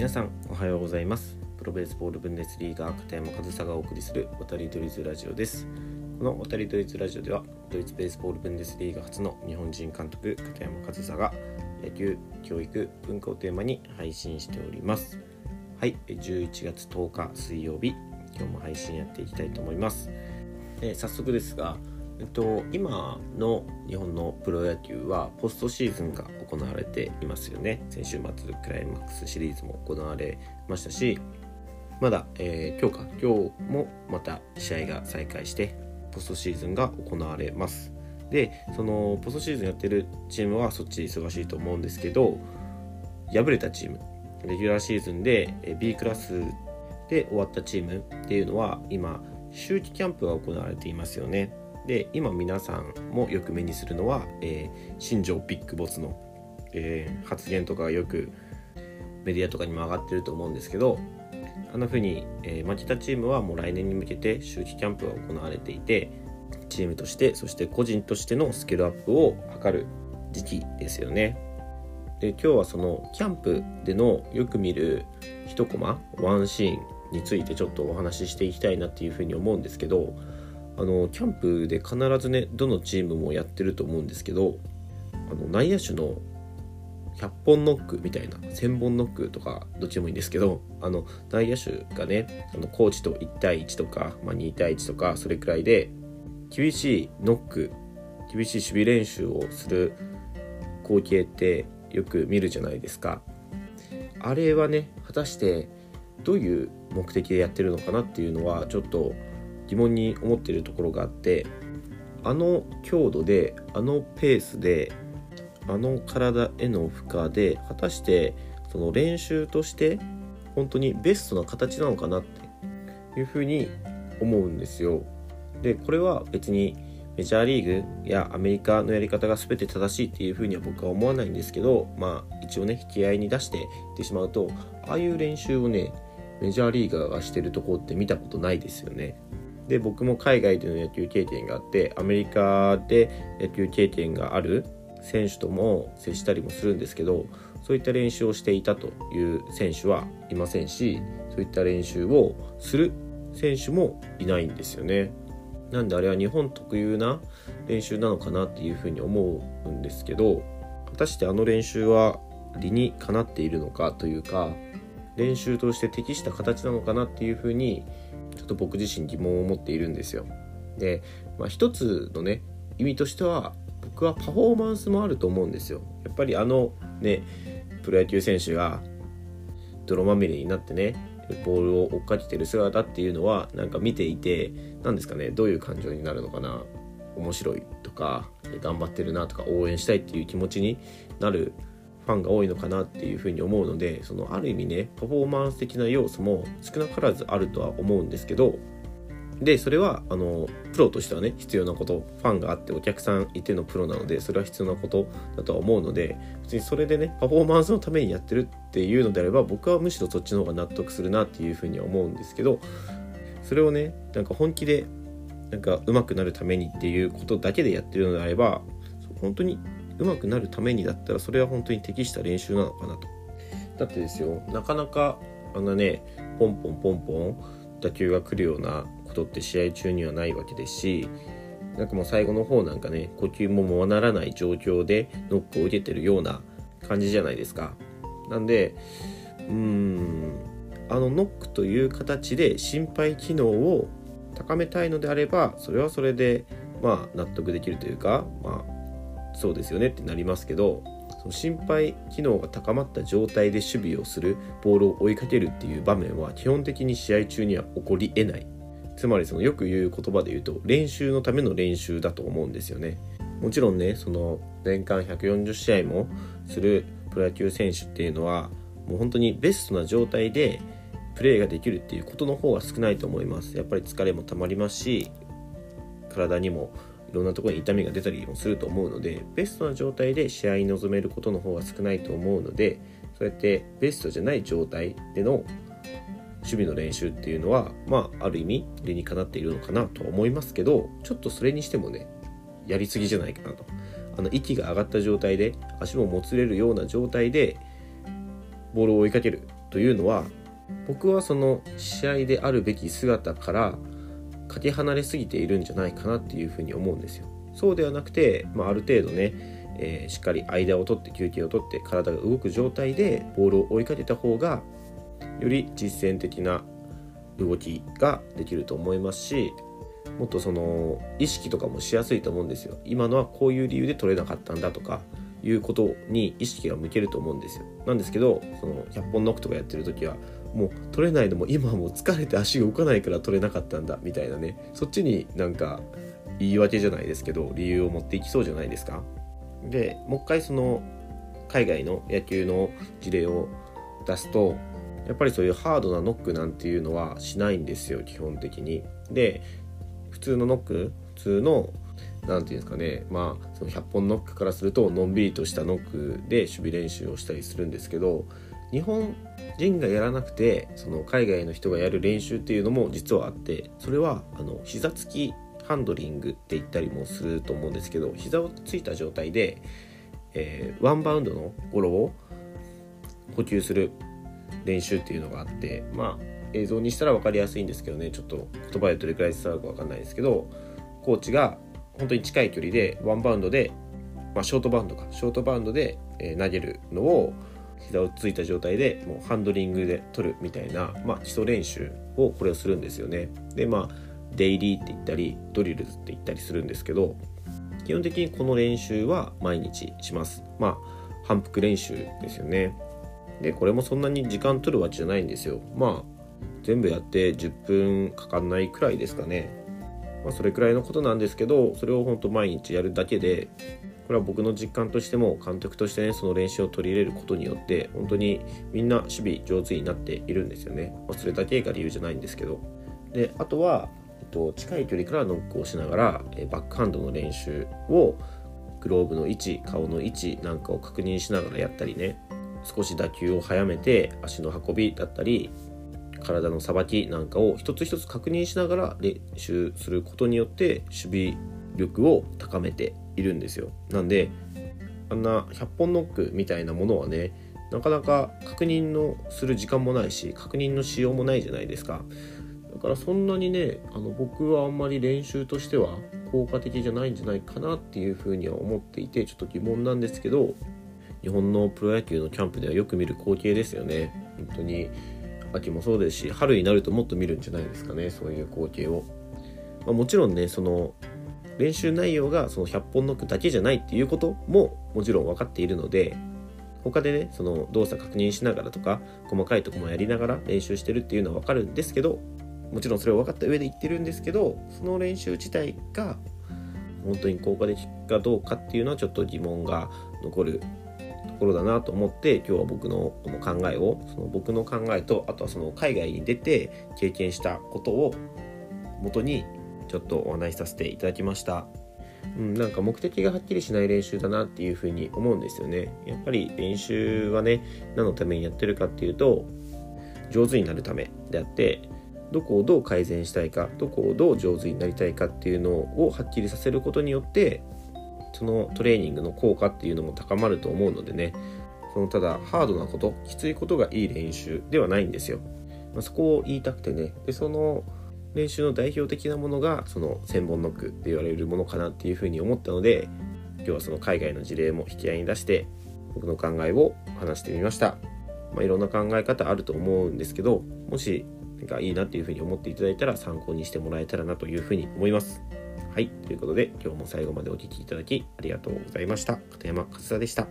皆さんおはようございます。プロベースボールブンデスリーガー片山和沙がお送りする渡りドリズラジオです。この渡りドリズラジオではドイツベースボールブンデスリーガ初の日本人監督片山和沙が野球教育文化をテーマに配信しております。はい11月10日水曜日今日も配信やっていきたいと思います。え早速ですがえっと、今の日本のプロ野球はポストシーズンが行われていますよね。先週末クライマックスシリーズも行われましたしまだ、えー、今日か。今日もまた試合が再開してポストシーズンが行われます。でそのポストシーズンやってるチームはそっち忙しいと思うんですけど敗れたチームレギュラーシーズンで B クラスで終わったチームっていうのは今秋季キャンプが行われていますよね。で今皆さんもよく目にするのは、えー、新庄ビッグボスの、えー、発言とかがよくメディアとかにも上がってると思うんですけどあんな風に、えー、負けたチームはもう来年に向けて秋季キャンプが行われていてチームとしてそして個人としてのスキルアップを図る時期ですよね。で今日はそのキャンプでのよく見る一コマワンシーンについてちょっとお話ししていきたいなっていうふうに思うんですけどあのキャンプで必ずねどのチームもやってると思うんですけどあの内野手の100本ノックみたいな1000本ノックとかどっちでもいいんですけどあの内野手がねあのコーチと1対1とか、まあ、2対1とかそれくらいで厳しいノック厳しい守備練習をする光景ってよく見るじゃないですか。あれはね果たしてどういう目的でやってるのかなっていうのはちょっと疑問に思っているところがあってあの強度であのペースであの体への負荷で果たしてその練習として本当にベストな形なのかなっていうふうに思うんですよ。でこれは別にメジャーリーグやアメリカのやり方が全て正しいっていうふうには僕は思わないんですけどまあ一応ね引き合いに出していってしまうとああいう練習をねメジャーリーガーがしてるとこって見たことないですよね。で僕も海外での野球経験があってアメリカで野球経験がある選手とも接したりもするんですけどそういった練習をしていたという選手はいませんしそういった練習をする選手もいないんですよね。なんであれは日本特有な練習なのかなっていうふうに思うんですけど果たしてあの練習は理にかなっているのかというか練習として適した形なのかなっていうふうにちょっと僕自身疑問を持っているんですよ。で、まあ、一つのね意味としては僕はパフォーマンスもあると思うんですよ。やっぱりあのねプロ野球選手が泥まみれになってねボールを追っかけてる姿っていうのはなんか見ていて何ですかねどういう感情になるのかな面白いとか頑張ってるなとか応援したいっていう気持ちになるファンが多いのかなっていうふうに思うのでそのある意味ねパフォーマンス的な要素も少なからずあるとは思うんですけどでそれはあのプロとしてはね必要なことファンがあってお客さんいてのプロなのでそれは必要なことだとは思うので別にそれでねパフォーマンスのためにやってるっていうのであれば僕はむしろそっちの方が納得するなっていうふうには思うんですけどそれをねなんか本気でなんか上手くなるためにっていうことだけでやってるのであれば本当に上手くなるためにだったらそれは本当に適した練習なのかなと。だってですよなかなかあんなねポンポンポンポン打球が来るようなことって試合中にはないわけですしなんかもう最後の方なんかね呼吸もままならない状況でノックを受けてるような感じじゃないですか。なんでうーんあのノックという形で心肺機能を高めたいのであればそれはそれでまあ納得できるというかまあそうですよねってなりますけどその心肺機能が高まった状態で守備をするボールを追いかけるっていう場面は基本的に試合中には起こりえない。つまりそのよく言う言葉で言うと練習のための練習だと思うんですよね。もちろんねその年間140試合もするプロ野球選手っていうのはもう本当にベストな状態でプレーができるっていうことの方が少ないと思います。やっぱり疲れもたまりますし体にもいろんなところに痛みが出たりもすると思うのでベストな状態で試合に臨めることの方が少ないと思うのでそうやってベストじゃない状態での守備の練習っていうのはまあある意味理にかなっているのかなと思いますけどちょっとそれにしてもねやりすぎじゃないかなと。あの息が上がった状態で足ももつれるような状態でボールを追いかけるというのは僕はその試合であるべき姿からかけ離れすぎているんじゃないかなっていうふうに思うんですよ。そうではなくて、まあ、ある程度ね、えー、しっかり間を取って休憩を取って体が動く状態でボールを追いかけた方がより実践的な動きができると思いますしもっとその意識とかもしやすいと思うんですよ。今のはこういう理由で取れなかったんだとかいうことに意識が向けると思うんですよ。なんですけどその100本ノックとかやってる時はもう取れないのも今もう疲れて足が動かないから取れなかったんだみたいなねそっちになんか言い訳じゃないですけど理由を持っていきそうじゃないですか。でもう一回その海外の野球の事例を出すとやっぱりそういうハードなノックなんていうのはしないんですよ基本的に。で普通のノック普通の何て言うんですかねまあその100本ノックからするとのんびりとしたノックで守備練習をしたりするんですけど日本人がやらなくてその海外の人がやる練習っていうのも実はあってそれはあの膝つきハンドリングって言ったりもすると思うんですけど膝をついた状態で、えー、ワンバウンドのゴロを補給する練習っていうのがあってまあ映像にしたら分かりやすいんですけどねちょっと言葉でどれくらい伝わるか分かんないですけどコーチが本当に近い距離でワンバウンドで、まあ、ショートバウンドかショートバウンドで、投げるのを膝をついた状態でもうハンドリングで取るみたいな、まあ、基礎練習をこれをするんですよね。でまあデイリーって言ったりドリルズって言ったりするんですけど基本的にこの練習は毎日します。まあ反復練習ですよね。でこれもそんなに時間取るわけじゃないんですよ。まあ全部やって10分かかんないくらいですかね。まあ、それくらいのことなんですけどそれを本当毎日やるだけでこれは僕の実感としても監督としてねその練習を取り入れることによって本当にみんな守備上手になっているんですよね、まあ、それだけが理由じゃないんですけど。であとは、えっと、近い距離からノックをしながらえバックハンドの練習をグローブの位置顔の位置なんかを確認しながらやったりね。少し打球を速めて足の運びだったり体のさばきなんかを一つ一つ確認しながら練習することによって守備力を高めているんですよ。なんであんな100本ノックみたいなものはねなかなか確認のする時間もないし確認のしようもないじゃないですか。だからそんなにねあの僕はあんまり練習としては効果的じゃないんじゃないかなっていうふうには思っていてちょっと疑問なんですけど日本のプロ野球のキャンプではよく見る光景ですよね。本当に秋もそうですし春になるともっと見るんじゃないですかねそういう光景を、まあ、もちろんねその練習内容がその100本ノックだけじゃないっていうことももちろん分かっているので他でねその動作確認しながらとか細かいとこもやりながら練習してるっていうのは分かるんですけどもちろんそれを分かった上で言ってるんですけどその練習自体が本当に効果的かどうかっていうのはちょっと疑問が残るところだなと思って今日は僕のこの考えをその僕の考えとあとはその海外に出て経験したことを元にちょっとお話しさせていただきました。うん、なんか目的がはっきりしない練習だなっていうふうに思うんですよね。やっぱり練習はね何のためにやってるかっていうと上手になるためであってどこをどう改善したいかどこをどう上手になりたいかっていうのをはっきりさせることによってそのトレーニングの効果っていうのも高まると思うのでねそのただハードなこときついことがいい練習ではないんですよ、まあ、そこを言いたくてねでその練習の代表的なものがその千本ノックって言われるものかなっていうふうに思ったので今日はその海外の事例も引き合いに出して僕の考えを話してみました、まあ、いろんな考え方あると思うんですけどもし何かいいなっていうふうに思っていただいたら参考にしてもらえたらなというふうに思いますはい。ということで、今日も最後までお聴きいただきありがとうございました。片山勝田でした。